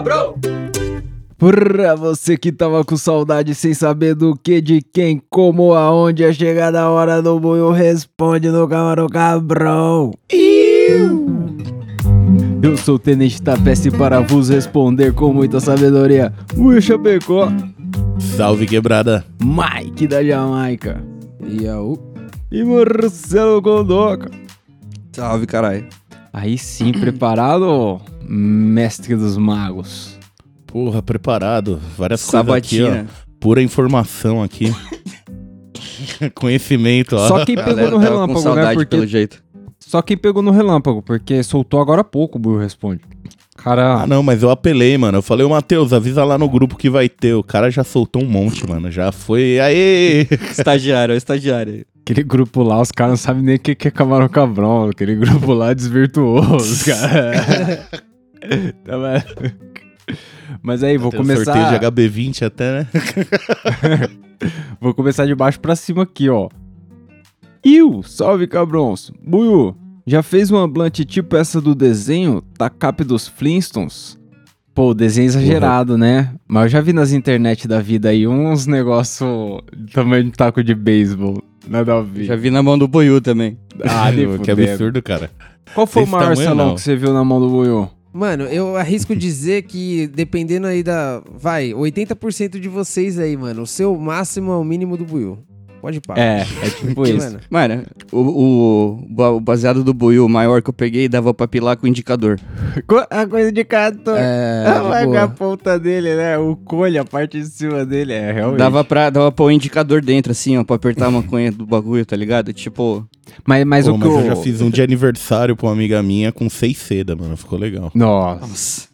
cabrão! Pra você que tava com saudade sem saber do que, de quem, como, aonde é chegada a hora do buio, responde no Camarão Cabrão. Eu sou o Tenente Tapeste para vos responder com muita sabedoria. Buio Chapecó, Salve quebrada. Mike da Jamaica E e Marcelo Gondoca. Salve, caralho. Aí sim, preparado, mestre dos magos? Porra, preparado. Várias coisas aqui, Sabatina. ó. Pura informação aqui. Conhecimento, ó. Só quem pegou Galera no relâmpago, né? Porque pelo jeito. Só quem pegou no relâmpago, porque soltou agora há pouco o Buio Responde. Cara, Ah, não, mas eu apelei, mano. Eu falei, ô Matheus, avisa lá no grupo que vai ter. O cara já soltou um monte, mano. Já foi. Aê! Estagiário, é o estagiário. Aquele grupo lá, os caras não sabem nem o que que é camarão cabrão. Aquele grupo lá desvirtuou os caras. Tá? Mas aí, vou um sorteio começar. de HB20 até, né? Vou começar de baixo pra cima aqui, ó. Iu, salve cabrões. Buiu, já fez uma blunt tipo essa do desenho da dos Flintstones? Pô, desenho exagerado, né? Mas eu já vi nas internet da vida aí uns negócio tamanho de taco de beisebol. Nada a ver. Já vi na mão do Boiú também. Ah, que absurdo, cara. Qual foi o Desse maior tamanho, salão não. que você viu na mão do Buiu? Mano, eu arrisco dizer que dependendo aí da. Vai, 80% de vocês aí, mano. O seu máximo é o mínimo do Buiu. Pode pá. É, é tipo isso. mano, Mano, o, o, o baseado do Boiú maior que eu peguei dava pra pilar com o indicador. A coisa de canto. É, Ah, vai boa. com a ponta dele, né? O colho, a parte de cima dele. É, realmente. Dava pra, dava pra o indicador dentro, assim, ó, pra apertar a maconha do bagulho, tá ligado? Tipo, Mas, mas Pô, o que mas eu eu... já fiz um de aniversário pra uma amiga minha com seis seda, mano. Ficou legal. Nossa. nossa.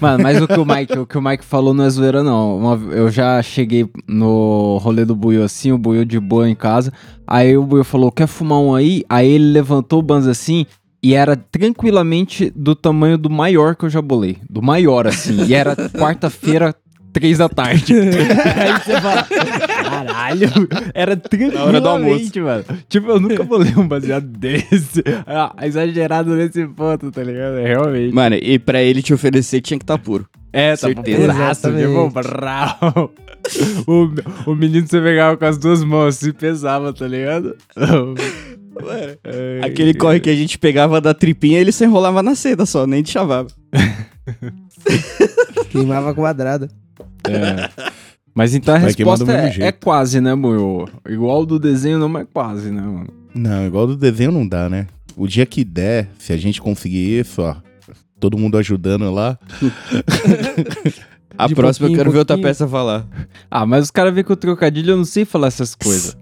Mano, mas o que o Mike, o que o Mike falou não é zoeira, não. Eu já cheguei no rolê do Buiu assim, o Buiu de boa em casa. Aí o Buiu falou, quer fumar um aí? Aí ele levantou o banzo assim e era tranquilamente do tamanho do maior que eu já bolei. Do maior, assim. E era quarta-feira, três da tarde. aí você fala, caralho, era hora do almoço. tranquilamente, mano. Tipo, eu nunca bolei um baseado desse. Ah, exagerado nesse ponto, tá ligado? É, realmente. Mano, e pra ele te oferecer tinha que tá puro. É, tá Certeza. tipo, brau. O, o menino você pegava com as duas mãos assim, pesava, tá ligado? Aquele corre que a gente pegava da tripinha, ele se enrolava na seda só, nem de chavava. queimava quadrada. É. Mas então a Vai resposta é, é quase, né, Moio? Igual do desenho, não é quase, né, mano? Não, igual do desenho não dá, né? O dia que der, se a gente conseguir isso, ó. Todo mundo ajudando lá. A De próxima eu quero ver outra peça falar. Ah, mas os caras veem que o trocadilho eu não sei falar essas coisas.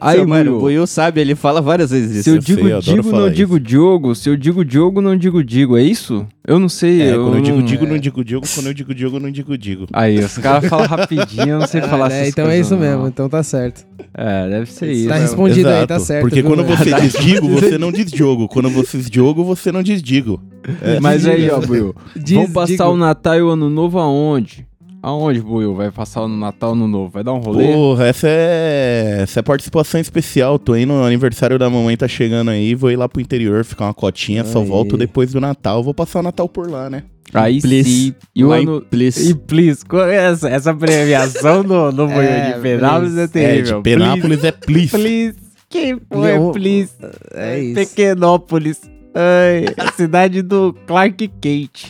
Aí, Aí, mano, o Buiu sabe, ele fala várias vezes se isso. eu eu digo sei, eu adoro digo, não digo Diogo. Se eu digo Diogo, não digo digo. É isso? Eu não sei. É, eu quando eu digo não... digo, não digo digo. Quando eu digo digo, não digo digo. Aí, os caras falam rapidinho, eu não sei falar É, essas então é isso não. mesmo, então tá certo. É, deve ser isso. Tá respondido aí, tá Exato, certo. Porque viu, quando mano? você diz digo, você não diz jogo. Quando você diz jogo, você não diz digo. É, Mas aí, ó, Buiu. Vamos passar digo. o Natal e o Ano Novo aonde? Aonde, Buiu? Vai passar o Natal o Ano Novo? Vai dar um rolê? Porra, essa é, essa é participação especial. Tô indo no aniversário da mamãe, tá chegando aí. Vou ir lá pro interior, ficar uma cotinha. Só Aí. volto depois do Natal. Vou passar o Natal por lá, né? Aí Please. sim. E o Lá ano... Please. E please, qual é essa, essa premiação do, do Buiu É, de Penápolis é É, terrível. de Penápolis é please. Please, please. Quem foi, Eu- please? É isso. Pequenópolis. Ai, a cidade do Clark Kent.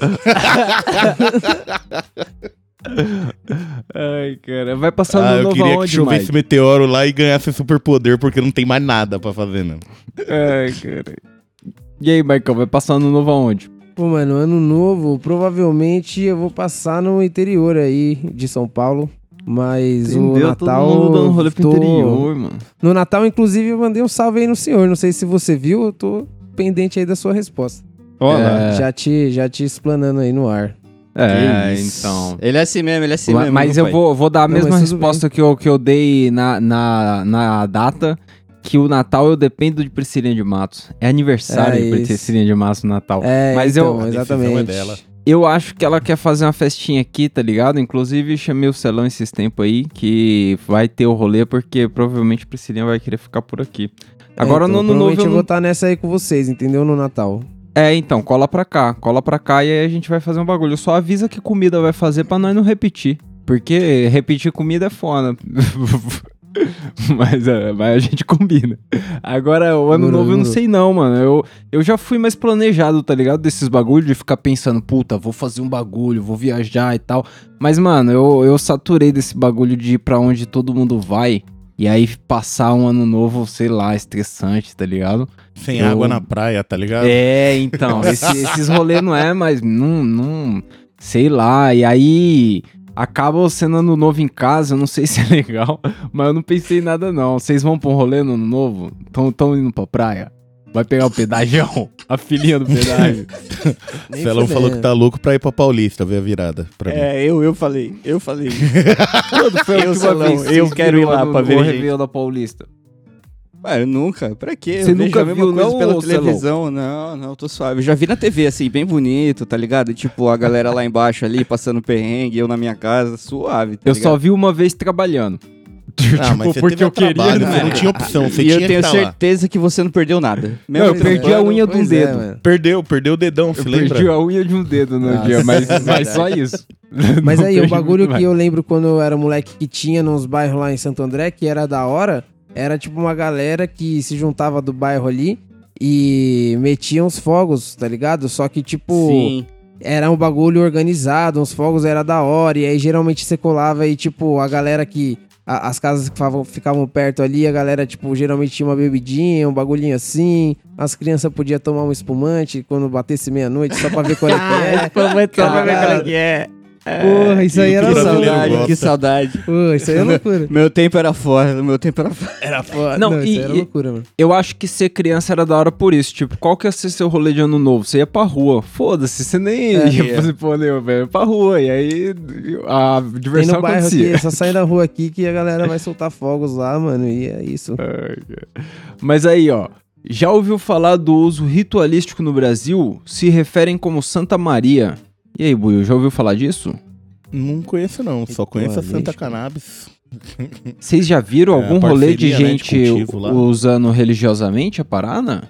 Ai, cara. Vai passar Ah, no eu novo queria que chovesse Mike? meteoro lá e ganhasse superpoder, porque não tem mais nada pra fazer, não. Ai, cara. E aí, Michael, vai passar no novo aonde? Pô, mano, ano novo, provavelmente eu vou passar no interior aí de São Paulo. Mas o Natal. todo mundo dando rolê pro tô- interior, mano. No Natal, inclusive, eu mandei um salve aí no senhor. Não sei se você viu, eu tô pendente aí da sua resposta. Ó, É. Já, te, já te explanando aí no ar. É, então. Ele é assim mesmo, ele é assim Ma- mesmo. mas eu vou, vou dar a Não, mesma mas resposta que eu, que eu dei na, na, na data. Que o Natal eu dependo de Priscilinha de Matos. É aniversário É de. Priscilinha de Matos no Natal. É, Mas então, eu- decisão exatamente. é dela. Eu acho que ela quer fazer uma festinha aqui, tá ligado? Inclusive, chamei o Celão esses tempos aí, que vai ter o rolê, porque provavelmente Priscilinha vai querer ficar por aqui. Agora, É, no então, ano novo, eu não... vou estar nessa aí com vocês, entendeu? No Natal. É, então, cola pra cá. Cola pra cá e aí a gente vai fazer um bagulho. Só avisa que comida vai fazer pra nós não repetir. Porque repetir comida é foda. mas, é, mas a gente combina. Agora, o ano novo eu não sei não, mano. Eu, eu já fui mais planejado, tá ligado? Desses bagulhos de ficar pensando, puta, vou fazer um bagulho, vou viajar e tal. Mas, mano, eu, eu saturei desse bagulho de ir pra onde todo mundo vai. E aí passar um ano novo, sei lá, estressante, tá ligado? Sem Eu- água na praia, tá ligado? É, então, esse- esses rolês não é, mas não, não, sei lá, e aí acaba sendo ano novo em casa, eu não sei se é legal, mas eu não pensei em nada não. Vocês vão pra um rolê no ano novo? Tão, tão indo pra praia? Vai pegar o pedágio? A filhinha do pedágio? Fudendo. falou que tá louco pra ir pra Paulista ver a virada. Pra mim. É, eu, eu falei, eu falei. Quando foi Eu, que eu quero ir lá no- pra ver gente. Réveillon da Paulista? Ué, eu nunca. Pra quê? Você eu vejo nunca a mesma viu, coisa não, pela televisão. Não, não, tô suave. Eu já vi na TV, assim, bem bonito, tá ligado? Tipo, a galera lá embaixo ali, passando perrengue, eu na minha casa, suave, tá Eu ligado? só vi uma vez trabalhando. Ah, mas você porque eu trabalho, queria, você né? não tinha opção, você e tinha eu que tenho estar lá. certeza que você não perdeu nada. Não, eu Pois perdi é, a unha de um é, dedo. mano. Perdeu, perdeu o dedão, Eu se perdi lembra? a unha de um dedo no Nossa, dia, mas, é mas só isso. Mas Não aí, o bagulho que mais. eu lembro quando eu era moleque que tinha nos bairros lá em Santo André, que era da hora, era tipo uma galera que se juntava do bairro ali e metia uns fogos, tá ligado? Só que, tipo, Sim. era um bagulho organizado, uns fogos era da hora, e aí geralmente você colava e, tipo, a galera que. A- as casas que ficavam, ficavam perto ali, a galera, tipo, geralmente tinha uma bebidinha, um bagulhinho assim. As crianças podiam tomar um espumante quando batesse meia-noite, só pra ver qual é que é. Só pra ver qual é que é. Porra, isso aí era saudade. que saudade. Pô, isso aí é loucura. Meu tempo era fora, meu tempo era fora. Era foda. Não, Não, e- isso aí era loucura, mano. Eu acho que ser criança era da hora por isso. Tipo, qual que ia ser seu rolê de ano novo? Você ia pra rua. Foda-se, você nem É, ia fazer porra nenhuma, velho. Pra rua. E aí a Tem diversão no bairro acontecia. aqui, só sai da rua aqui que a galera vai soltar fogos lá, mano, e é isso. Mas aí, ó. Já ouviu falar do uso ritualístico no Brasil? Se referem como Santa Maria. E aí, Buiu, já ouviu falar disso? Não conheço não, só conheço a Santa. Cannabis. Vocês já viram É, algum rolê de parceria, né, de gente cultivo lá. usando religiosamente a parada?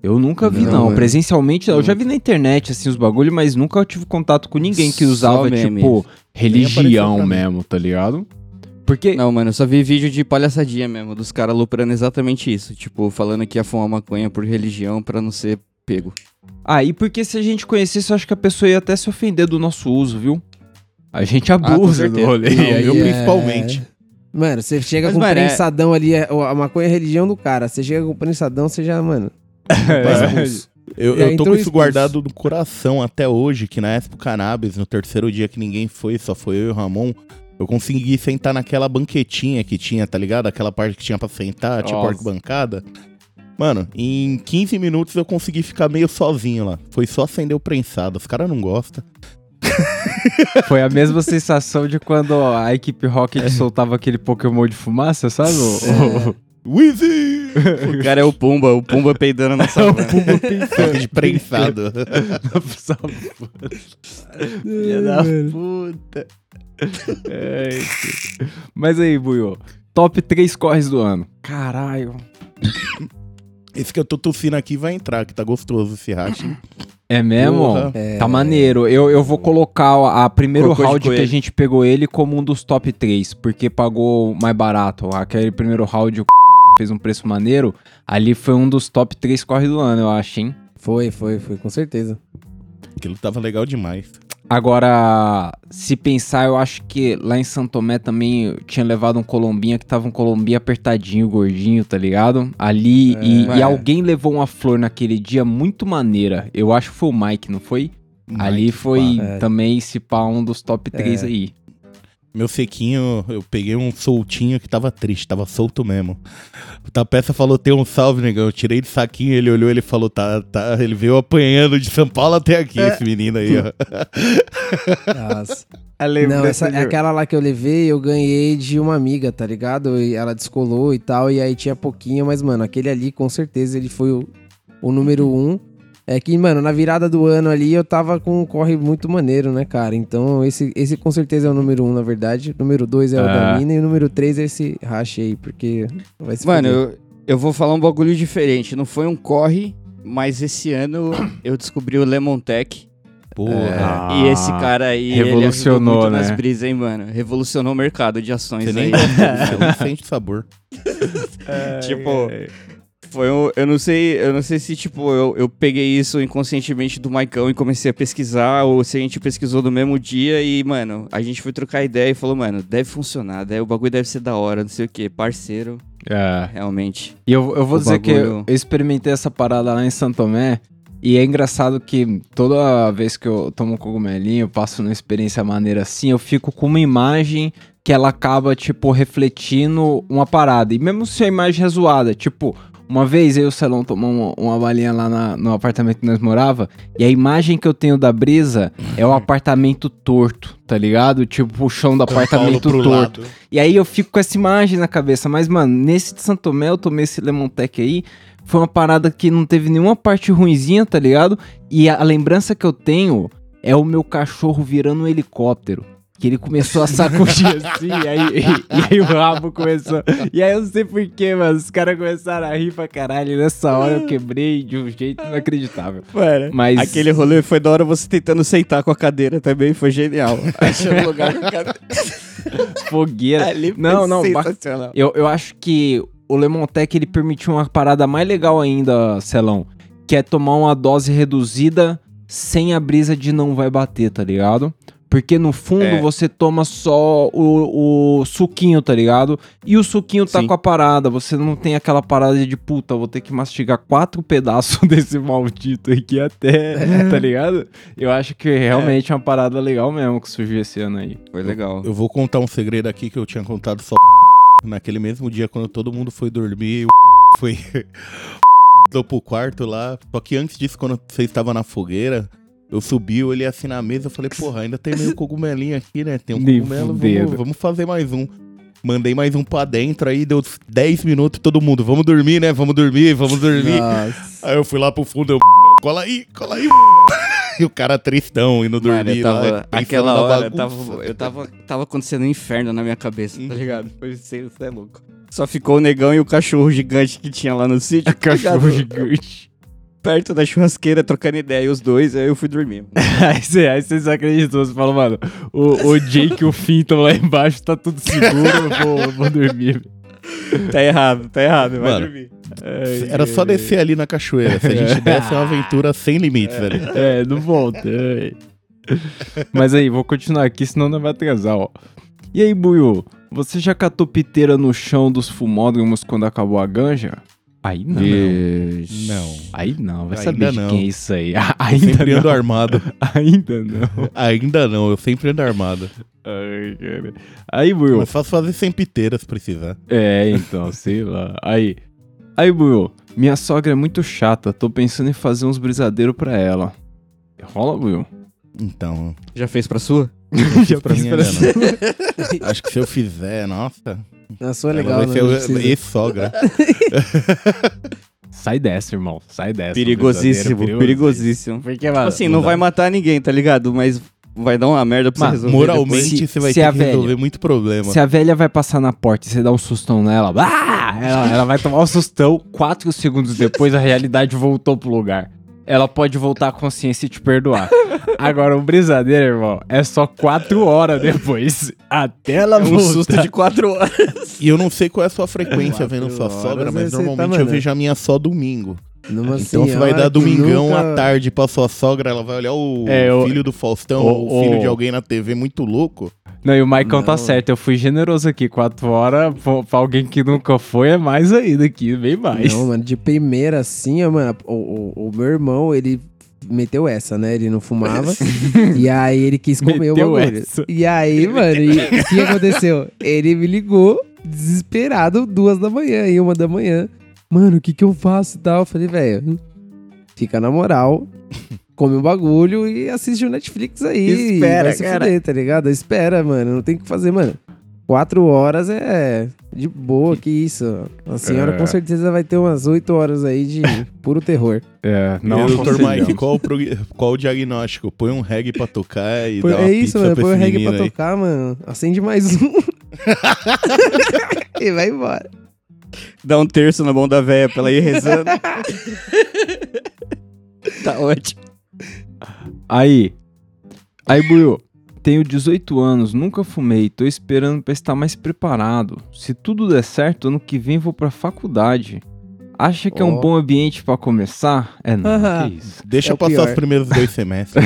Eu nunca vi, Não, não. mano. Presencialmente, eu já vi na internet, assim, os bagulho, mas nunca tive contato com ninguém que Só usava, meme. tipo, religião mesmo, tá ligado? Porque. Não, mano, eu só vi vídeo de palhaçadinha mesmo, dos caras luprando exatamente isso. Tipo, falando que ia fumar maconha por religião pra não ser pego. Ah, e porque se a gente conhecesse, eu acho que a pessoa ia até se ofender do nosso uso, viu? A gente abusa do certeza. rolê. Não, eu é- principalmente. Mano, você chega Mas, com mano, é- prensadão ali, é- a maconha é a religião do cara. Você chega com prensadão, você já, mano. tá É. Eu, eu tô com isso guardado no coração até hoje, que na Expo Cannabis, no terceiro dia que ninguém foi, só foi eu e o Ramon, eu consegui sentar naquela banquetinha que tinha, tá ligado? Aquela parte que tinha pra sentar, tipo arquibancada. Mano, em 15 minutos eu consegui ficar meio sozinho lá. Foi só acender o prensado. Os caras não gostam. Foi a mesma sensação de quando a equipe Rocket soltava aquele Pokémon de fumaça, sabe? O- Wheezy! O cara é o Pumba, o Pumba peidando na savana. Só que de prensado. Filha da puta. Que- Mas aí, Buiô. Top 3 corres do ano. Caralho. Esse que eu tô tossindo aqui vai entrar, que tá gostoso esse hash. É mesmo? Porra. É, Tá maneiro. Eu, eu vou colocar a, primeiro de round que a gente pegou ele como um dos top 3, porque pagou mais barato. Aquele primeiro round o fez um preço maneiro. Ali foi um dos top 3 corres do ano, eu acho, hein? Foi, foi, foi, com certeza. Aquilo tava legal demais. Agora, se pensar, eu acho que lá em São Tomé também eu tinha levado um colombinha que tava um colombinha apertadinho, gordinho, tá ligado? Ali, e, É. e alguém levou uma flor naquele dia muito maneira. Eu acho que foi o Mike, não foi? Ali Mike, foi pá. É. também se pá um dos top 3 É. aí. Meu sequinho, eu peguei um soltinho que tava triste, tava solto mesmo. O Tapeça falou, tem um salve, negão. Eu tirei de saquinho, ele olhou, ele falou, tá, tá. Ele veio apanhando de São Paulo até aqui, esse menino aí, ó. Nossa. Não, essa é aquela lá que eu levei, eu ganhei de uma amiga, tá ligado? E ela descolou e tal, e aí tinha pouquinho, mas, mano, aquele ali, com certeza, ele foi o, o número um. É que, mano, na virada do ano ali, eu tava com um corre muito maneiro, né, cara? Então, esse, esse com certeza é o número um, na verdade. O número dois é o da Ah. mina, e o número três é esse racha aí, porque vai se Mano, eu, eu vou falar um bagulho diferente. Não foi um corre, Mas esse ano eu descobri o Lemon Tech. Porra. e esse cara aí, revolucionou, ele ajudou muito né? nas brisas, hein, mano? Revolucionou o mercado de ações Você aí. nem gostou, você não sente sabor. tipo, foi um, eu não sei, eu não sei se tipo eu, eu peguei isso inconscientemente do Maicão e comecei a pesquisar ou se a gente pesquisou no mesmo dia e, mano, a gente foi trocar ideia e falou, mano, deve funcionar, deve, o bagulho deve ser da hora, não sei o que, parceiro, É. realmente. E eu, eu vou dizer que eu, bagulho- experimentei essa parada lá em Santo Tomé. E é engraçado que toda vez que eu tomo um cogumelinho, eu passo uma experiência maneira assim, eu fico com uma imagem que ela acaba, tipo, refletindo uma parada. E mesmo se a imagem é zoada, tipo, uma vez eu e o Celão tomamos uma, uma balinha lá na- no apartamento que nós morava, e a imagem que eu tenho da brisa é o apartamento torto, tá ligado? Tipo, o chão do apartamento torto. lado. E aí eu fico com essa imagem na cabeça. Mas, mano, nesse de Santo Tomé, eu tomei esse Lemon Tech aí. Foi uma parada que não teve nenhuma parte ruinzinha, tá ligado? E a, a lembrança que eu tenho é o meu cachorro virando um helicóptero. Que ele começou a sacudir assim, e aí, e, e aí o rabo começou. E aí eu não sei porquê, mano. Os caras começaram a rir pra caralho. E nessa hora eu quebrei de um jeito inacreditável. Mano, Mas- aquele rolê foi da hora você tentando sentar com a cadeira também, foi genial. Achando lugar com a cadeira. Fogueira. Ali foi Não, não, sensacional. Eu, eu acho que o Lemon Tech ele permitiu uma parada mais legal ainda, Celão. Que é tomar uma dose reduzida sem a brisa de não vai bater, tá ligado? Porque no fundo É. você toma só o, o suquinho, tá ligado? E o suquinho tá Sim. com a parada. Você não tem aquela parada de puta, vou ter que mastigar quatro pedaços desse maldito aqui até, tá ligado? Eu acho que realmente é uma parada legal mesmo que surgiu esse ano aí. Foi legal. Eu vou contar um segredo aqui que eu tinha contado só naquele mesmo dia quando todo mundo foi dormir. O foi foi pro quarto lá. Só que antes disso, quando você estava na fogueira, eu subi, eu olhei assim na mesa, eu falei, porra, ainda tem meio cogumelinho aqui, né? Tem um Nem cogumelo, vamos, vamos fazer mais um. Mandei mais um pra dentro, aí deu 10 minutos, todo mundo, vamos dormir, né? Vamos dormir, vamos dormir. Nossa. Aí eu fui lá pro fundo, eu, cola aí, cola aí. E o cara tristão, indo Mano, dormir eu tava, lá. aquela hora, eu tava, eu tava, tava acontecendo um inferno na minha cabeça, tá Uhum. ligado? Foi você é louco. Só ficou o negão e o cachorro gigante que tinha lá no sítio. Cachorro gigante. Perto da churrasqueira, trocando ideia, e os dois, aí eu fui dormir. Aí você aí você desacreditou, você falou, mano, o, o Jake e o Finn estão lá embaixo, tá tudo seguro, eu vou, eu vou dormir. tá errado, tá errado, vai Mano, dormir. Era só descer ali na cachoeira. Se a gente desse é uma aventura sem limites, velho. É, não volta. é. Mas aí, vou continuar aqui, senão não vai atrasar, ó. E aí, Buiu, você já catou piteira no chão dos fumódromos quando acabou a ganja? Aí não. Não. Aí não, vai Ainda saber de não. quem é isso aí. Eu Ainda sempre ando não. armado. Ainda não. Ainda não, eu sempre ando armado. Ai, cara. Aí, Buiu. Mas faço fazer sem piteira se precisar. É, então, sei lá. Aí. Aí, Buiu, minha sogra é muito chata, tô pensando em fazer uns brisadeiros pra ela. Rola, Buiu? Então, Já fez pra sua? Já pra mim ainda não. Acho que se eu fizer, nossa. Na sua é ela legal, vai né? Não precisa. ex-sogra. Sai dessa, irmão. Sai dessa. Perigosíssimo, perigosíssimo. Porque, mano, assim, não, dá. vai matar ninguém, tá ligado? Mas vai dar uma merda pra você Mano, resolver. Moralmente, Se- você vai se ter a que velha- resolver muito problema. Se a velha vai passar na porta e você dá um sustão nela, ah! ela, ela vai tomar um sustão, quatro segundos depois a realidade voltou pro lugar. Ela pode voltar à consciência e te perdoar. Agora, o brisadeiro, irmão, é só quatro horas depois. Até ela Um voltar. susto de quatro horas. E eu não sei qual é a sua frequência vendo sua sogra, mas ser, normalmente tá, eu vejo a minha só domingo. Numa Então você vai dar domingão nunca- à tarde pra sua sogra, ela vai olhar o É, filho do Faustão, o- o, filho o- de alguém na TV muito louco. Não, e o Maicon tá Não. certo, eu fui generoso aqui. Quatro horas, pra alguém que nunca foi, é mais ainda aqui, bem mais. Não, mano, de primeira assim, mano, o, o, o meu irmão, ele meteu essa, né? Ele não fumava. e aí ele quis comer Meteu o bagulho. essa. E aí, mano, o que aconteceu? Ele me ligou, desesperado, duas da manhã e uma da manhã. Mano, o que que eu faço e tal? Eu falei, velho, fica na moral. Come um bagulho e assiste o Netflix aí. Espera, vai se cara. fuder, tá ligado? Espera, mano. Não tem o que fazer, mano. Quatro horas é de boa, que isso. A senhora É. com certeza vai ter umas oito horas aí de puro terror. É, Não, aconselhamos. Mike, qual o, prog- qual o diagnóstico? Põe um reggae pra tocar e Põe- dá uma é isso, pizza mano. Põe esse reggae pra aí. tocar, mano. Acende mais um. e vai embora. Dá um terço na mão da véia pra ela ir rezando. tá ótimo. Aí. Aí, Buiu. Tenho 18 anos, nunca fumei, tô esperando pra estar mais preparado. Se tudo der certo, ano que vem vou pra faculdade. Acha que é um bom ambiente pra começar? É não, que isso. Deixa É passar pior. os primeiros dois semestres.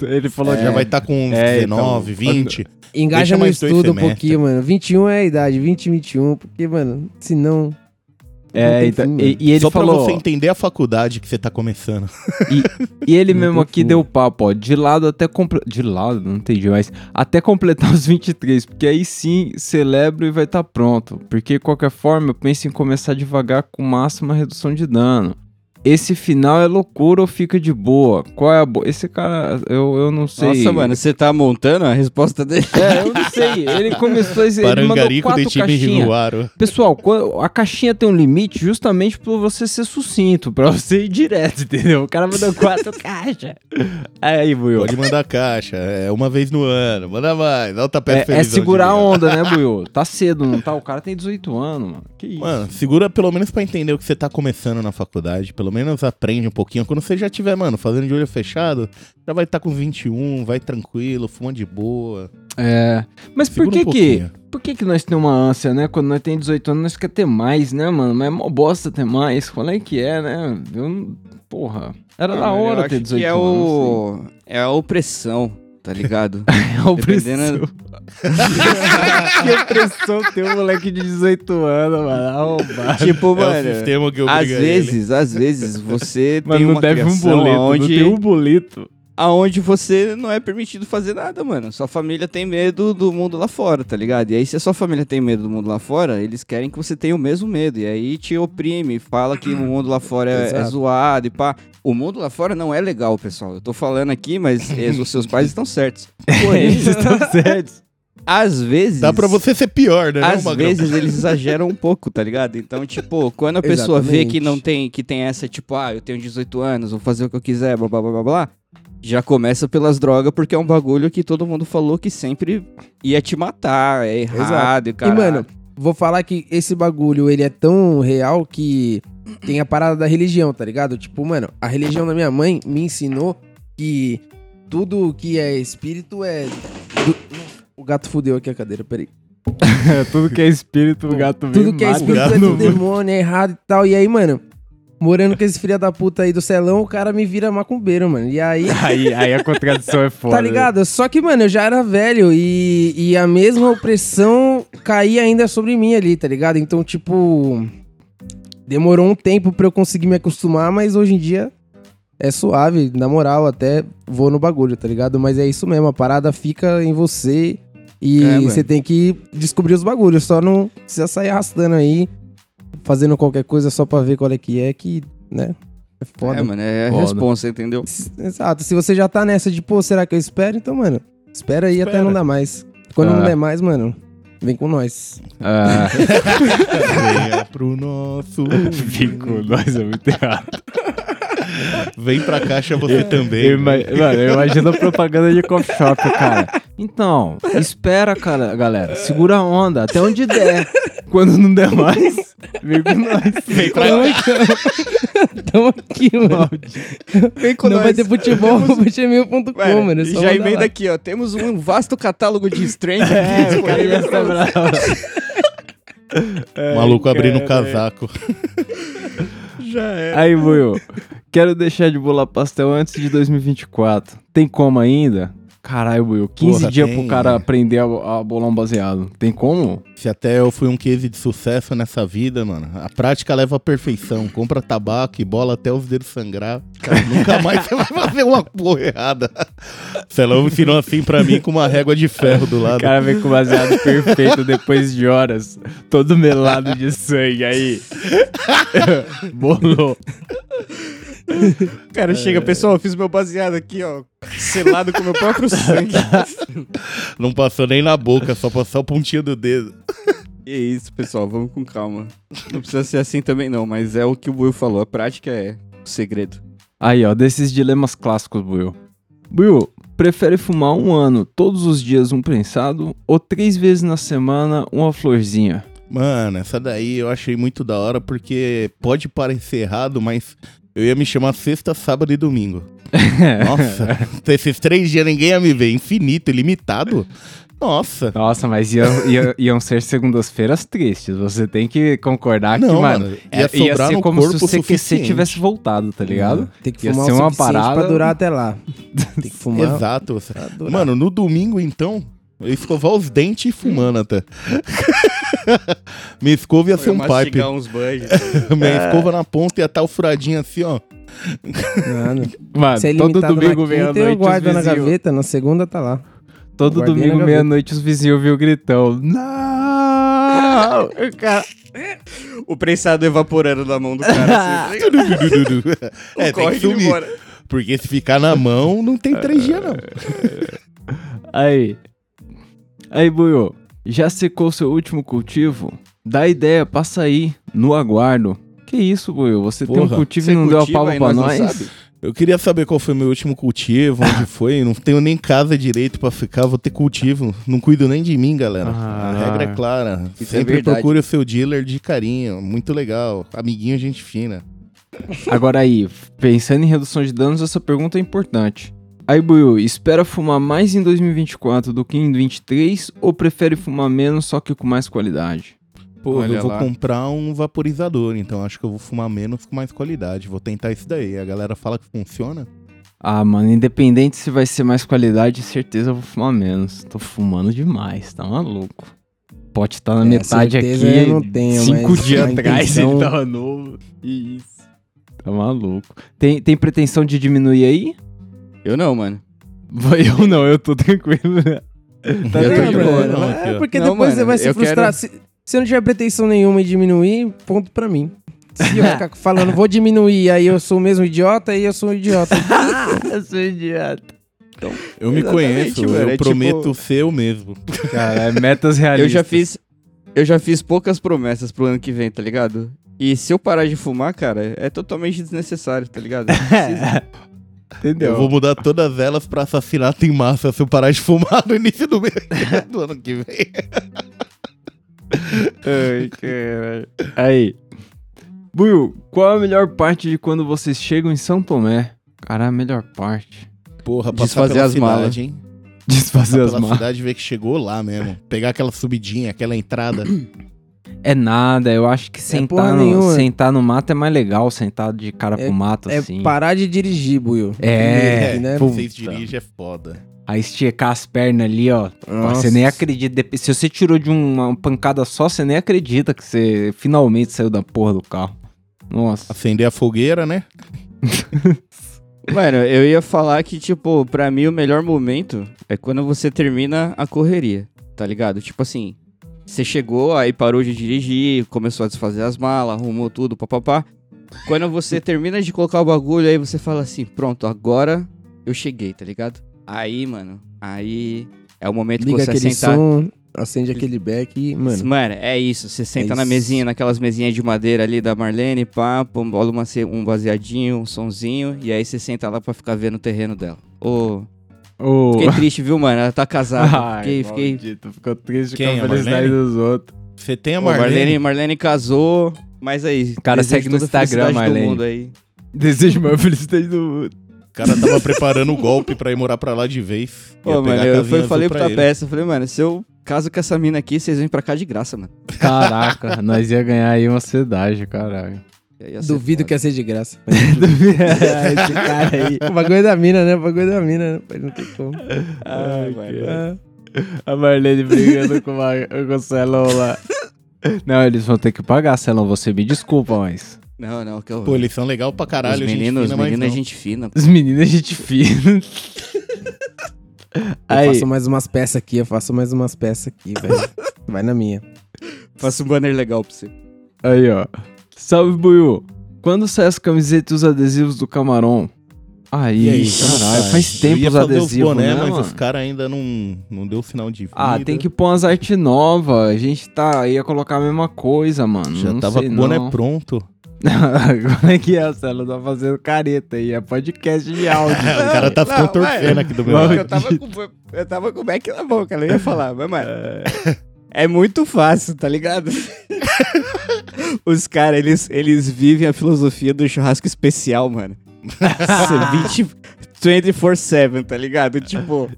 Ele falou Já vai estar com uns É, 19, então, 20. Engaja no estudo um pouquinho, mano. 21 é a idade, 20, 21, porque, mano, senão. É, tem então, fim, e, e ele Só pra falou. você entender a faculdade que você tá começando. E ele Não mesmo aqui fim. deu papo, ó, de lado até de lado, não entendi, mas até completar os 23, porque aí sim celebro e vai estar pronto. Porque de qualquer forma eu penso em começar devagar com máxima redução de dano. Esse final é loucura ou fica de boa? Qual é a boa? Esse cara, eu, eu não sei. Nossa, mano, você tá montando a resposta dele? É, eu não sei. Ele começou a ele mandou quatro caixinhas. Pessoal, a caixinha tem um limite justamente pra você ser sucinto, pra você ir direto, entendeu? O cara mandou quatro caixas. Aí, Buiu. Pode mandar caixa. É uma vez no ano. Manda mais. Dá o tapete É, é segurar a onda, né, Buiu? Tá cedo, não tá? O cara tem 18 anos, mano. Que isso? Mano, segura pelo menos pra entender o que você tá começando na faculdade. Pelo menos aprende um pouquinho. Quando você já tiver, mano, fazendo de olho fechado, já vai estar com 21, vai tranquilo, fumando de boa. É. Mas por que um que. Por que que nós temos uma ânsia, né? Quando nós temos 18 anos, nós quer ter mais, né, mano? Mas é mó bosta ter mais. Qual é que é, né? Eu. Porra. Era da hora ter 18 que é anos. o... É a opressão, tá ligado? É opressão. Dependendo- que opressão ter um moleque de 18 anos, mano. Arrombado. tipo, é o mano... sistema que Às obriga ele. vezes, às vezes, você Mas tem não uma deve um boleto, não aonde, tem um boleto. Aonde você não é permitido fazer nada, mano. Sua família tem medo do mundo lá fora, tá ligado? E aí, se a sua família tem medo do mundo lá fora, eles querem que você tenha o mesmo medo. E aí te oprime, fala que o mundo lá fora é, é zoado e pá. O mundo lá fora não é legal, pessoal. Eu tô falando aqui, mas os seus pais estão certos. Eles estão certos. às vezes. Dá pra você ser pior, né? não, Às Magrão? vezes eles exageram um pouco, tá ligado? Então, tipo, quando a pessoa vê que não tem, que tem essa, tipo, ah, eu tenho 18 anos, vou fazer o que eu quiser, blá blá blá blá blá, já começa pelas drogas, porque é um bagulho que todo mundo falou que sempre ia te matar, é errado, e cara. E, mano, vou falar que esse bagulho, ele é tão real que tem a parada da religião, tá ligado? Tipo, mano, a religião da minha mãe me ensinou que tudo que é espírito é... do- O gato fudeu aqui a cadeira, peraí. Tudo que é espírito, o gato vem Tudo que é espírito é do demônio, é errado e tal. E aí, mano, morando com esse filho da puta aí do celão, o cara me vira macumbeiro, mano. E aí... Aí, aí a contradição é foda. Tá ligado? Só que, mano, eu já era velho e, e a mesma opressão caía ainda sobre mim ali, tá ligado? Então, tipo. Demorou um tempo pra eu conseguir me acostumar, mas hoje em dia é suave, na moral, até vou no bagulho, tá ligado? Mas é isso mesmo, a parada fica em você e É, você tem que descobrir os bagulhos, só não precisa sair arrastando aí, fazendo qualquer coisa só pra ver qual é que é, que, né? É foda. É, mano, é a Foda. responsa, entendeu? Exato. Se você já tá nessa de, pô, será que eu espero? Então, mano, espera aí até Espera. não dar mais. Quando Ah. não der mais, mano, vem com nós. Ah, Venha pro nosso. fico, nós é muito errado. Vem pra caixa você também. Eu, ima- mano, eu imagino a propaganda de coffee shop, cara. Então, espera, cara, galera. Segura a onda até onde der. Quando não der mais, vem com nós. Vem pra Tamo aqui, mano. Vem com não nós. vai ter futebol, futebol.com, Mano, mano. é e só já emenda aqui, ó. Temos um vasto catálogo de strains É, aqui disponível pra você. Maluco abrindo o cara. casaco. Já é. Aí, Buiu, quero deixar de bolar pastel antes de 2024. Tem como ainda? Caralho, Buiu, 15 Porra, dias tem, pro cara né? aprender a, a bolar um baseado. Tem como? Se até eu fui um case de sucesso nessa vida, mano, a prática leva à perfeição. Compra tabaco e bola até os dedos sangrar. Cara, nunca mais você vai fazer uma porra errada. Celão ensinou assim pra mim com uma régua de ferro do O lado. cara vem com o baseado perfeito depois de horas, todo melado de sangue. Aí, bolou. Cara, chega, pessoal, eu fiz meu baseado aqui, ó. Selado com meu próprio sangue. Não passou nem na boca, só passou a pontinha do dedo. E é isso, pessoal, vamos com calma. Não precisa ser assim também, não, mas é o que o Will falou. A prática é o segredo. Aí, ó, desses dilemas clássicos, Buiu. Buiu, prefere fumar um ano, todos os dias um prensado, ou três vezes na semana uma florzinha? Mano, essa daí eu achei muito da hora porque pode parecer errado, mas eu ia me chamar sexta, sábado e domingo. Nossa, esses três dias ninguém ia me ver. Infinito, ilimitado. Nossa. Nossa, mas iam, iam, iam ser segundas-feiras tristes. Você tem que concordar Não, que, mano, mano, ia, ia ia sobrar ser como se corpo o CQC suficiente. tivesse voltado, tá ligado? Tem que Ia fumar ser uma parada- pra durar até lá. Tem que fumar. Exato. Mano, no domingo, então, eu escovar os dentes e fumando até. Minha escova ia ser Eu um pipe. uns buds. Minha escova na ponta ia estar o furadinho assim, ó. Mano, Mano, se é todo limitado domingo, quinta, eu meia-noite, os guardo na vizinhos... gaveta, na segunda tá lá. Todo Guardei na domingo, gaveta. meia-noite, os vizinhos ouviam o gritão. Não! O cara... o prensado evaporando na mão do cara. assim, tá é, tem Corre que que ele sumir. embora. Porque se ficar na mão, não tem três dias, não. Aí. Aí, Buiô. Já secou seu último cultivo? Dá ideia, passa aí, no aguardo. Que isso, Buiô? Você tem um Porra, cultivo e não deu a palma pra nós nós? Eu queria saber qual foi meu último cultivo, onde foi. Não tenho nem casa direito pra ficar, vou ter cultivo. Não cuido nem de mim, galera. Ah. a regra é clara. É Sempre verdade. procure o seu dealer de carinho. Muito legal. Amiguinho, gente fina. Agora aí, pensando em redução de danos, essa pergunta é importante. Aí, Buiu, espera fumar mais em 2024 do que em 2023 ou prefere fumar menos, só que com mais qualidade? Pô, Olha eu vou lá. comprar um vaporizador, então acho que eu vou fumar menos com mais qualidade. Vou tentar isso daí. A galera fala que funciona. Ah, mano, independente se vai ser mais qualidade, certeza eu vou fumar menos. Tô fumando demais, tá maluco. Pode estar na É, metade aqui. eu não tenho, cinco dias atrás intenção- ele tava novo. Isso. Tá maluco. Tem, tem pretensão de diminuir aí? Eu não, mano. Eu não, eu tô tranquilo. Tá Eu tô tranquilo, de boa, mano. não, É porque Não, depois mano, você vai se eu frustrar. quero- Se, se eu não tiver pretensão nenhuma em diminuir, ponto pra mim. Se eu ficar falando, vou diminuir, aí eu sou o mesmo idiota, aí eu sou um idiota. eu sou idiota. Eu me conheço, mano, eu é prometo tipo- ser eu mesmo. Cara, é metas Eu realistas. já fiz. Eu já fiz poucas promessas pro ano que vem, tá ligado? E se eu parar de fumar, cara, é totalmente desnecessário, tá ligado? Entendeu? Eu vou mudar todas elas pra assassinato em massa se eu parar de fumar no início do mês do ano que vem. Ai, caralho. Aí. Buiu, qual a melhor parte de quando vocês chegam em São Tomé? Cara, a melhor parte. Porra, passar Desfazer pela as cidade, malas. hein? Desfazer Passar as pela malas. cidade ver que chegou lá mesmo. Pegar aquela subidinha, aquela entrada. É nada, eu acho que porra sentar, no, nenhuma. sentar no mato é mais legal, sentar de cara É- pro mato, É assim. parar de dirigir, Buiu. É, né? pô. Vocês Puta. dirigem é foda. Aí esticar as pernas ali, ó. Nossa. Você nem acredita. Se você tirou de uma pancada só, você nem acredita que você finalmente saiu da porra do carro. Nossa. Acender a fogueira, né? Mano, eu ia falar que, tipo, pra mim o melhor momento é quando você termina a correria, tá ligado? Tipo assim, você chegou, aí parou de dirigir, começou a desfazer as malas, arrumou tudo, papapá. Quando você termina de colocar o bagulho, aí você fala assim, pronto, agora eu cheguei, tá ligado? Aí, mano, aí é o momento Liga que você aquele sentar... som, acende aquele beck e, mano. Mano, é isso. Você senta É na mesinha, naquelas mesinhas de madeira ali da Marlene, pá, pô, bola uma, um baseadinho, um sonzinho, e aí você senta lá pra ficar vendo o terreno dela. Ô, Ô. fiquei triste, viu, mano? Ela tá casada. Ai, fiquei, fiquei. maldito, Ficou triste Quem, com a felicidade dos outros. Você tem a Ô, Marlene. Marlene, Marlene casou, mas aí. Cara, desejo segue no Instagram, Marlene. mundo aí. Desejo maior felicidade do mundo. O cara tava preparando o golpe pra ir morar pra lá de vez. Ia Ô, pegar mano, eu fui- falei pra pra peça, falei, mano, se eu caso com essa mina aqui, vocês vêm pra cá de graça, mano. Caraca, nós ia ganhar aí uma cidade, caralho. Duvido que ia ser de graça. Esse cara aí. o bagulho é da mina, né? O bagulho é da mina, né? pai? Não tem como. Ai, mano. Ah, A Marlene brigando com, uma, com o Celão lá. Não, eles vão ter que pagar, Celão. Você me desculpa, mas. Não, não, que eu. Pô, eles são legal pra caralho, os gente meninos, fina, os meninos é gente fina. Os meninos a gente fina. eu Aí, faço mais umas peças aqui, eu faço mais umas peças aqui, velho. Vai na minha. Faça um banner legal pra você. aí, ó. Salve, Buiu. Quando sai as camisetas e os adesivos do Camarão? Aí, aí, caralho, faz Eu tempo os adesivos, boné, né, mas mano? os caras ainda não, não deu sinal de vida. Ah, tem que pôr umas artes novas. A gente tá, ia colocar a mesma coisa, mano. Já não tava sei com o boné não. pronto. Como é que é, Celo? Tá fazendo careta aí. É podcast de áudio. o cara tá se Não, contorcendo aqui do meu lado. eu tava com, eu tava com o Mac na boca, ela ia falar, mas, mano. É muito fácil, tá ligado? Os caras, eles, eles vivem a filosofia do churrasco especial, mano. 20, 24-7, tá ligado? Tipo,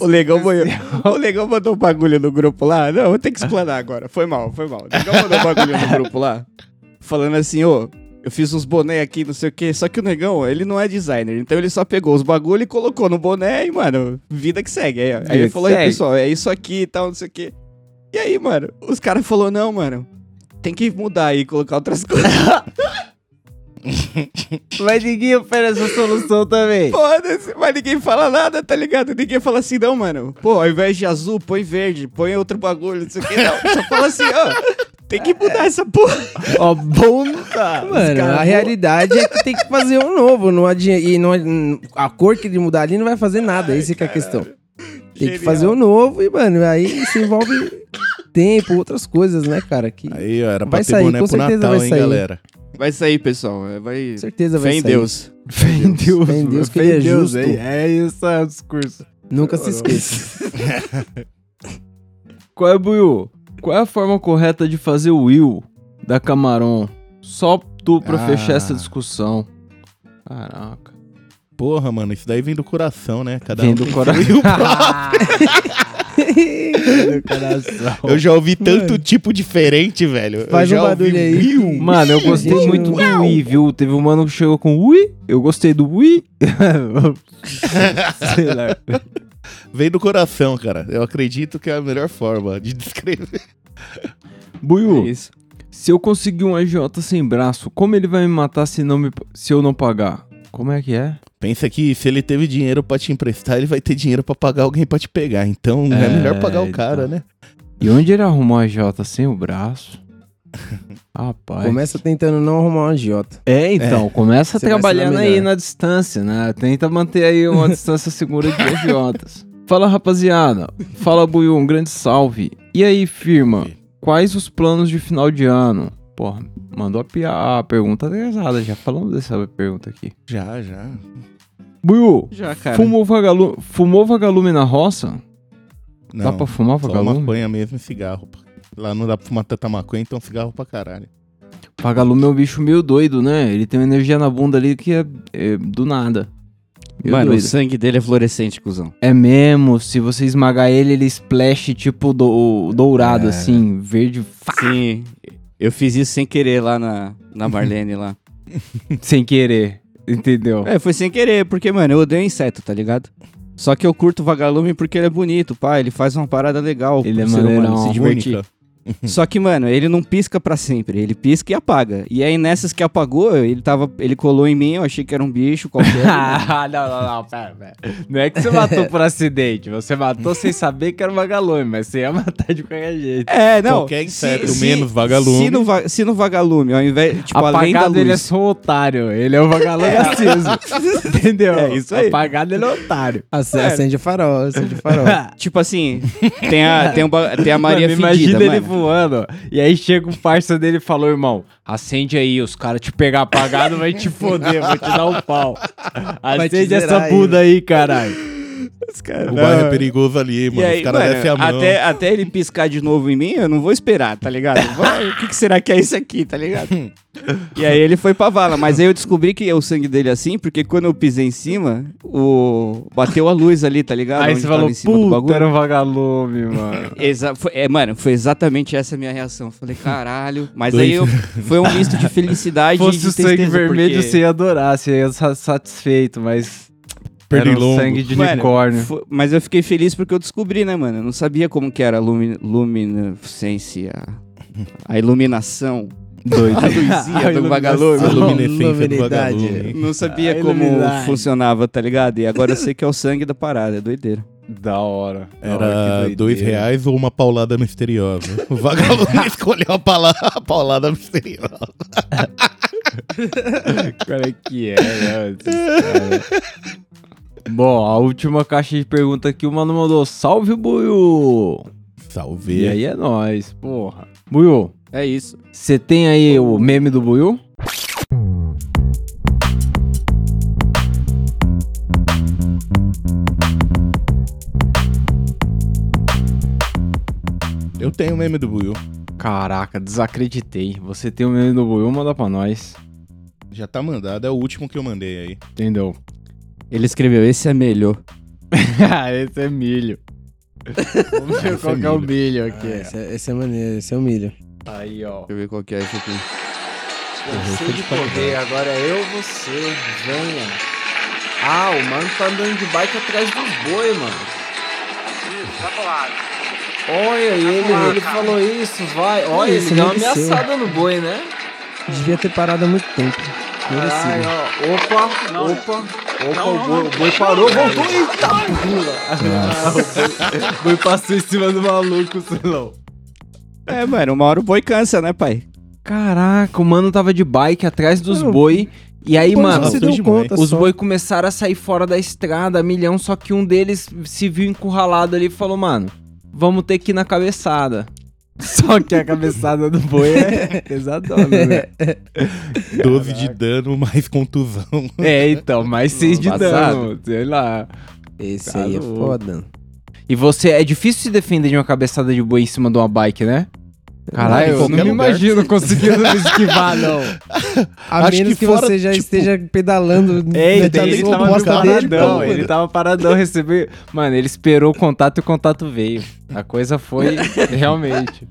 o Legão, o Legão mandou um bagulho no grupo lá. Não, vou ter que explanar agora. Foi mal, foi mal. O Legão mandou um bagulho no grupo lá. Falando assim, ô, eu fiz uns boné aqui, não sei o quê. Só que o negão, ele não é designer. Então ele só pegou os bagulho e colocou no boné e, mano, vida que segue. Aí, aí ele falou, aí, pessoal, é isso aqui e tal, não sei o quê. E aí, mano, os caras falaram, não, mano, tem que mudar aí, colocar outras coisas. mas ninguém oferece a solução também. Foda-se, mas ninguém fala nada, tá ligado? Ninguém fala assim, não, mano. Pô, ao invés de azul, põe verde, põe outro bagulho, não sei o que, não. Só fala assim, ó. Tem que mudar essa porra. Ó, bom tá. Mano, a realidade é que tem que fazer um novo. Não adianta, e não, a cor que ele mudar ali não vai fazer nada. Ai, essa que é a questão. Tem Genial. que fazer um novo e, mano, aí isso envolve tempo, outras coisas, né, cara? Que aí, ó, era pra vai ter sair, boné com pro certeza Natal, vai sair. hein, galera? Vai sair, pessoal. É, vai... Com certeza vai Fé sair. em Deus. Fé em Deus. Fé em Deus que ele é justo. É isso, é o discurso. Nunca se esqueça. Qual é, Buiu? Qual é a forma correta de fazer o Will da Camarão? Só tu pra ah. fechar essa discussão. Caraca. Porra, mano, isso daí vem do coração, né? Cada vem um do coração. eu já ouvi tanto mano. tipo diferente, velho. Faz um barulho aí. Mano, eu gostei muito do Wii, viu? Teve um mano que chegou com Wii, eu gostei do Wii. Sei lá. Vem do coração, cara. Eu acredito que é a melhor forma de descrever. Buiu, é se eu conseguir um agiota sem braço, como ele vai me matar se, não me, se eu não pagar? Como é que é? Pensa que se ele teve dinheiro para te emprestar, ele vai ter dinheiro para pagar alguém para te pegar. Então é, é melhor pagar o cara, então. né? E onde ele arrumou a agiota sem o braço? Rapaz. Começa tentando não arrumar um agiota. É, então, é. começa trabalhando aí na distância, né? Tenta manter aí uma distância segura de agiotas. Fala, rapaziada. Fala, Buiu, um grande salve. E aí, firma, quais os planos de final de ano? Porra, mandou a, a pergunta atrasada. Já falamos dessa pergunta aqui. Já, já. Buiu, já, cara. Fumou, vagalume, fumou vagalume na roça? Não, dá pra fumar vagalume? Só maconha mesmo e cigarro. Lá não dá pra fumar tanta maconha, então cigarro pra caralho. Vagalume é um bicho meio doido, né? Ele tem uma energia na bunda ali que é, é do nada. Meio Mano, doido. o sangue dele é fluorescente, cuzão. É mesmo, se você esmagar ele, ele splash tipo do, dourado, é. assim, verde. Sim, eu fiz isso sem querer lá na, na Marlene lá. sem querer, entendeu? É, foi sem querer, porque, mano, eu odeio inseto, tá ligado? Só que eu curto o vagalume porque ele é bonito, pá. Ele faz uma parada legal ele é maneirão, se divertir. Única. Só que, mano, ele não pisca para sempre. Ele pisca e apaga. E aí, nessas que apagou, ele tava. Ele colou em mim, eu achei que era um bicho qualquer. Ah, não, não, não, pera, pera. Não é que você matou por acidente. Você matou sem saber que era um vagalume, mas você ia matar de qualquer jeito. É, não. Qualquer inseto, se, menos vagalume. Se no, va se no vagalume, ao invés. Tipo, Apagado além da luz... ele é só um otário. Ele é um vagalume é. aceso. Entendeu? É isso aí. Apagado ele é otário. Acende o farol, acende farol. tipo assim, tem a, tem, um, tem a Maria mano, Fedida, imagina mano. ele voando. E aí chega o parça dele e falou, irmão, acende aí, os caras te pegar apagado vai te foder, vou te dar um pau. Acende essa bunda aí, caralho. Cara, o bairro é perigoso ali, mano. Aí, os caras descem a mão. Até, até ele piscar de novo em mim, eu não vou esperar, tá ligado? o que, que, será que é isso aqui, tá ligado? e aí ele foi pra vala. Mas aí eu descobri que é o sangue dele assim, porque quando eu pisei em cima, o... bateu a luz ali, tá ligado? Aí Onde você falou, puta, era um vagalume, mano. Exa foi, é, mano, foi exatamente essa a minha reação. Falei, caralho. Mas aí eu, foi um misto de felicidade Fosse e de o sangue vermelho, porque... você ia adorar, você ia satisfeito, mas... Pernilongo. Era um sangue de mano, unicórnio. Foi, mas eu fiquei feliz porque eu descobri, né, mano? Eu não sabia como que era a lumi, luminescência, a iluminação. Doido. A luzinha do vagalume. A luminescência do vagalume. Não sabia como funcionava, tá ligado? E agora eu sei que é o sangue da parada, é doideira. Da hora. Era dois reais ou uma paulada misteriosa. O vagalume escolheu a, paulada, a paulada misteriosa. Qual é que é, né? Bom, a última caixa de pergunta aqui, o mano mandou: Salve, Buiu! Salve! E aí é nóis, porra. Buiu. É isso. Você tem aí o meme do Buiu? Eu tenho o meme do Buiu. Caraca, desacreditei. Você tem o meme do Buiu, manda pra nós. Já tá mandado, é o último que eu mandei aí. Entendeu? Ele escreveu, esse é melhor. Ah, esse é milho. Vamos ver Esse qual é que é o milho. Ah, aqui. esse, é, esse é maneiro, esse é o milho. Aí, ó. Deixa eu ver qual que é esse aqui. Cansei de correr, agora é eu, você, venha. Ah, o mano tá andando de bike atrás dos boi, mano. Olha, e ele, ele falou isso, vai. Olha, Isso, ele deu uma mereceu. ameaçada no boi, né? Devia ter parado há muito tempo. Merecido. ó. Opa, opa, opa, o, boi, o boi parou, voltou, eita pula. O boi, o boi passou em cima do maluco, Silão. É, mano, uma hora o boi cansa, né, pai? Caraca, o mano tava de bike atrás dos Mano, boi. E aí, mano, Os só. boi começaram a sair fora da estrada, milhão, só que um deles se viu encurralado ali e falou, mano, vamos ter que ir na cabeçada. Só que a cabeçada do boi é pesadona, né? 12 de dano, mais contusão. É, então, mais 6 de dano, sei lá. Esse Tá aí é foda. E você, é difícil se defender de uma cabeçada de boi em cima de uma bike, né? Caralho, eu não me imagino conseguindo me esquivar, não. A Acho menos que que, fora, você já tipo- esteja pedalando É, na então, ele tava dele, paradão, pô, ele tava paradão, recebeu... Mano, ele esperou o contato e o contato veio. A coisa foi realmente.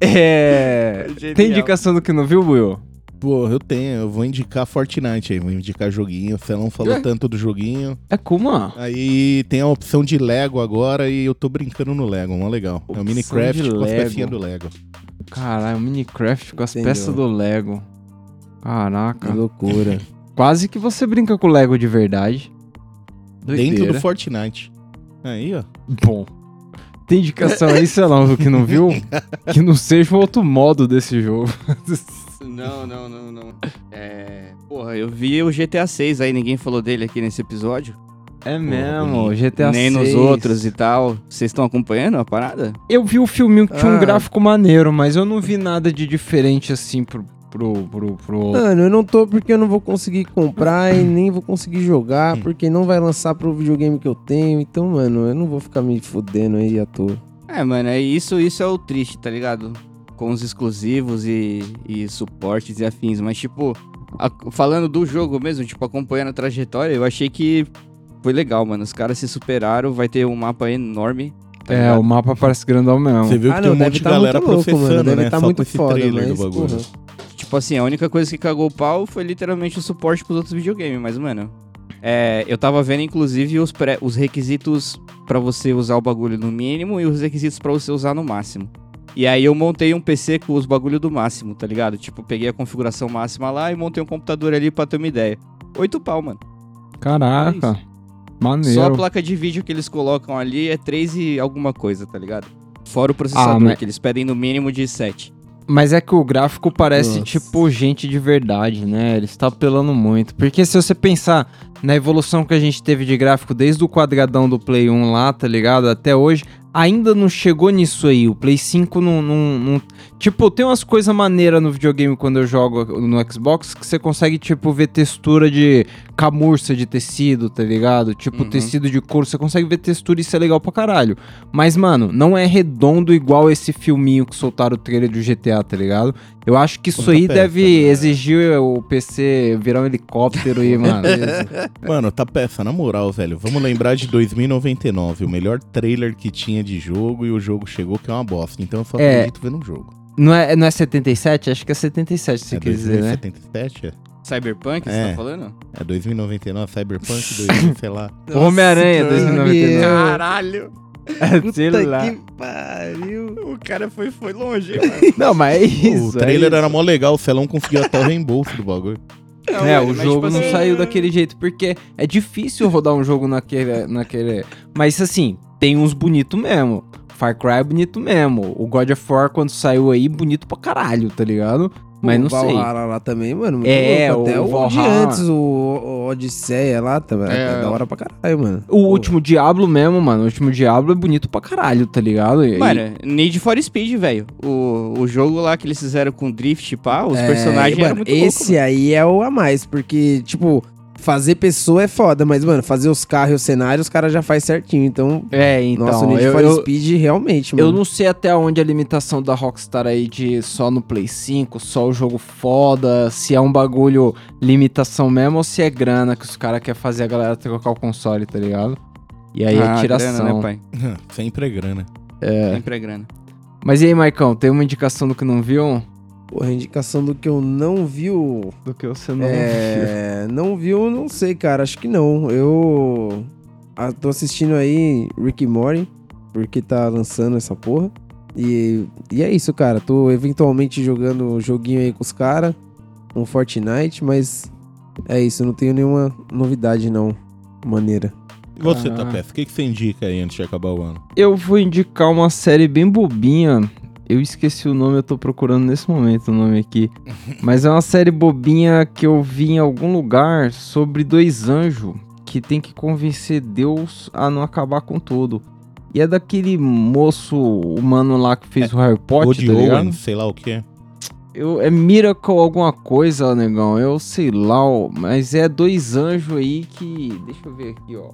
É... Genial. Tem indicação do que não viu, Will? Pô, eu tenho, eu vou indicar Fortnite aí, vou indicar joguinho. Você não falou É. tanto do joguinho. É Kuma. Aí tem a opção de Lego agora e eu tô brincando no Lego, mó legal. é o Opção Minecraft com as pecinhas do Lego. Caralho, Minecraft com as Entendeu. peças do Lego. Que Caraca. loucura. Quase que você brinca com o Lego de verdade. Dentro Doideira. do Fortnite. Aí, ó. Bom. Tem indicação aí, sei lá, que não viu? que não seja um outro modo desse jogo. Não, não, não, não. É. Porra, eu vi o GTA 6 aí, ninguém falou dele aqui nesse episódio. É mesmo. GTA Nem 6. nos outros e tal. Vocês estão acompanhando a parada? Eu vi o filminho que tinha um Ah. gráfico maneiro, mas eu não vi nada de diferente assim pro. pro, pro, pro... Mano, eu não tô porque eu não vou conseguir comprar e nem vou conseguir jogar, porque não vai lançar pro videogame que eu tenho. Então, mano, eu não vou ficar me fudendo aí à toa. É, mano, é isso, isso é o triste, tá ligado? Com os exclusivos e, e suportes e afins. Mas, tipo, a- falando do jogo mesmo, tipo, acompanhando a trajetória, eu achei que foi legal, mano. Os caras se superaram, vai ter um mapa enorme. Tá é, ligado? o mapa parece grandão mesmo. Você viu Ah, que não, tem um monte de tá galera louco, processando, mano, deve né? tá Só muito com esse foda, trailer mas, do bagulho. porra. Tipo assim, a única coisa que cagou o pau foi literalmente o suporte pros outros videogames, mas, mano. É, eu tava vendo, inclusive, os, pré- os requisitos pra você usar o bagulho no mínimo e os requisitos pra você usar no máximo. E aí eu montei um PC com os bagulho do máximo, tá ligado? Tipo, peguei a configuração máxima lá e montei um computador ali pra ter uma ideia. Oito pau, mano. Caraca. Maneiro. Só a placa de vídeo que eles colocam ali é 3 e alguma coisa, tá ligado? Fora o processador, Ah, mas- que eles pedem no mínimo de 7. Mas é que o gráfico parece Nossa. tipo gente de verdade, né? Ele está apelando muito. Porque se você pensar na evolução que a gente teve de gráfico desde o quadradão do Play 1 lá, tá ligado? Até hoje, ainda não chegou nisso aí. O Play 5 não. não- não- Tipo, tem umas coisas maneiras no videogame quando eu jogo no Xbox que você consegue, tipo, ver textura de camurça de tecido, tá ligado? Tipo, Uhum. tecido de couro. Você consegue ver textura e isso é legal pra caralho. Mas, mano, não é redondo igual esse filminho que soltaram o trailer do GTA, tá ligado? Eu acho que isso Ponta aí peça, deve né? exigir o PC virar um helicóptero e, mano. Mano, tá peça, na moral, velho. Vamos lembrar de 2099, o melhor trailer que tinha de jogo e o jogo chegou que é uma bosta. Então eu só É. acredito vendo um jogo. Não, é, não é 77? Acho que é 77, você é quer dizer, né? 2077? É? Cyberpunk, você É. tá falando? É 2099, Cyberpunk 2000, sei lá. Homem-Aranha, Nossa, 2099. meu. Caralho! sei Puta lá. que pariu. O cara foi, foi longe, mano. Não, mas é isso. o trailer é era isso. mó legal, o Celão conseguia até o reembolso do bagulho. É, o jogo tipo não assim, saiu daquele jeito, porque é difícil rodar um jogo naquele. naquele... Mas assim, tem uns bonitos mesmo. Far Cry é bonito mesmo. O God of War, quando saiu aí, bonito pra caralho, tá ligado? Mas o não sei. Valhalla lá também, mano. É, louco. Até o o, de Valhalla. antes, o, o Odisseia lá também. É, É, da hora pra caralho, mano. O último Diablo mesmo, mano. O último Diablo é bonito pra caralho, tá ligado? E- Mano, Need for Speed, velho. O, o jogo lá que eles fizeram com Drift, pá, os É, personagens eram mano, muito Esse loucos. aí é o a mais, porque, tipo, fazer pessoa é foda, mas, mano, fazer os carros e os cenários, os caras já faz certinho. Então, É, então. nossa, o Need eu, for eu, Speed realmente, mano. eu não sei até onde a limitação da Rockstar aí de só no Play 5, só o jogo foda, se é um bagulho limitação mesmo ou se é grana que os caras querem fazer a galera trocar o console, tá ligado? E aí Ah, é tiração. grana, né, pai? Sempre é grana. Sempre é grana. Mas e aí, Maicão, tem uma indicação do que não viu? Porra, a indicação do que eu não vi o... Do que você não viu. É, não viu, não sei, cara. Acho que não. Eu ah, tô assistindo aí Rick and Morty, porque tá lançando essa porra. E, e é isso, cara. Tô eventualmente jogando um joguinho aí com os caras, um Fortnite, mas é isso. Não tenho nenhuma novidade, não. Maneira. E você, Ah. Tapete, o que, que você indica aí antes de acabar o ano? Eu vou indicar uma série bem bobinha. Eu esqueci o nome, eu tô procurando nesse momento o nome aqui. Mas é uma série bobinha que eu vi em algum lugar sobre dois anjos que tem que convencer Deus a não acabar com tudo. E é daquele moço humano lá que fez o Harry Potter, Woody tá ligado? Owen, sei lá o que é. Eu, é Miracle alguma coisa, negão. Eu sei lá, ó, mas é dois anjos aí que. Deixa eu ver aqui, ó.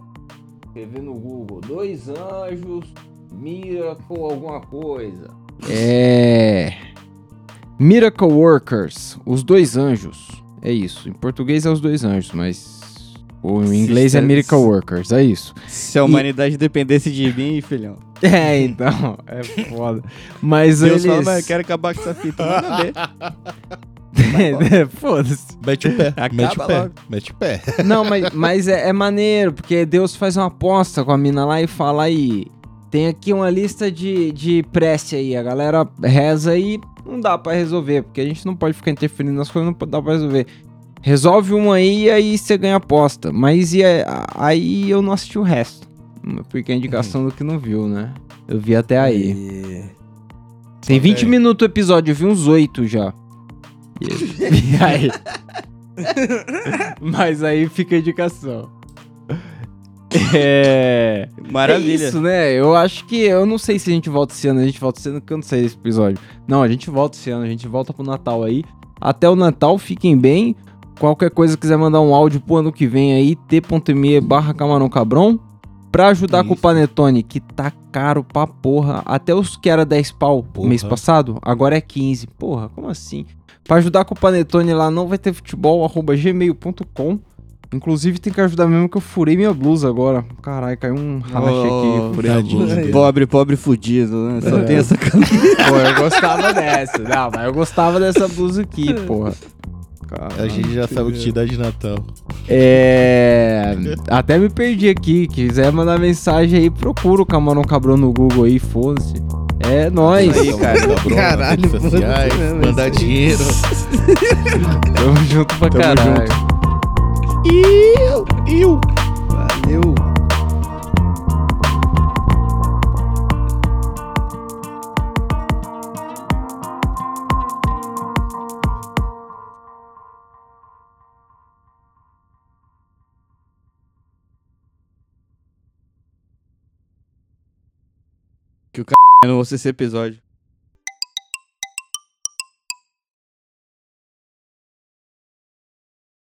Escrever no Google. Dois anjos, Miracle alguma coisa. É. Miracle Workers, os dois anjos. É isso. Em português é os dois anjos, mas. O em inglês é. Miracle Workers, é isso. Se a humanidade dependesse de mim, filhão. É, então. É foda. Mas Deus eles. fala, mas eu quero acabar com essa fita. Manda ver. Foda-se. Mete o pé, Acaba mete o pé, logo. mete o pé. Não, mas, mas é, é maneiro, porque Deus faz uma aposta com a mina lá e fala aí. Tem aqui uma lista de, de prece aí. A galera reza e não dá pra resolver, porque a gente não pode ficar interferindo nas coisas, não dá pra resolver. Resolve uma aí e aí você ganha aposta. Mas e aí eu não assisti o resto. Porque a indicação do que não viu, né? Eu vi até aí. E- Tem 20 bem. minutos o episódio, eu vi uns 8 já. E aí? Mas aí fica a indicação. É. Maravilha. É isso, né? Eu acho que. Eu não sei se a gente volta esse ano, a gente volta esse ano, que eu não sei esse episódio. Não, a gente volta esse ano, a gente volta pro Natal aí. Até o Natal, fiquem bem. Qualquer coisa quiser mandar um áudio pro ano que vem aí, t.me barra camarão cabrão. Pra ajudar com o Isso. Panetone, que tá caro pra porra. Até os que era 10 pau Porra. mês passado, agora é 15. Porra, como assim? Pra ajudar com o Panetone lá, não vai ter futebol, arroba gmail.com. Inclusive tem que ajudar mesmo que eu furei minha blusa agora. Caralho, caiu um racha Oh, aqui, furei a blusa. Pobre, pobre fudido, né? Só É. tem essa camisa. Pô, eu gostava dessa. Não, mas eu gostava dessa blusa aqui, porra. A gente já sabe o que te dá de Natal. É. Até me perdi aqui. Quiser mandar mensagem aí, procura o Camarão Cabrão no Google aí, foda-se. É nóis. Aí, cara. Cabrão, Caralho, nas redes sociais, mandar dinheiro. Tamo junto pra Tamo caralho. Valeu. Que o c... no esse episódio.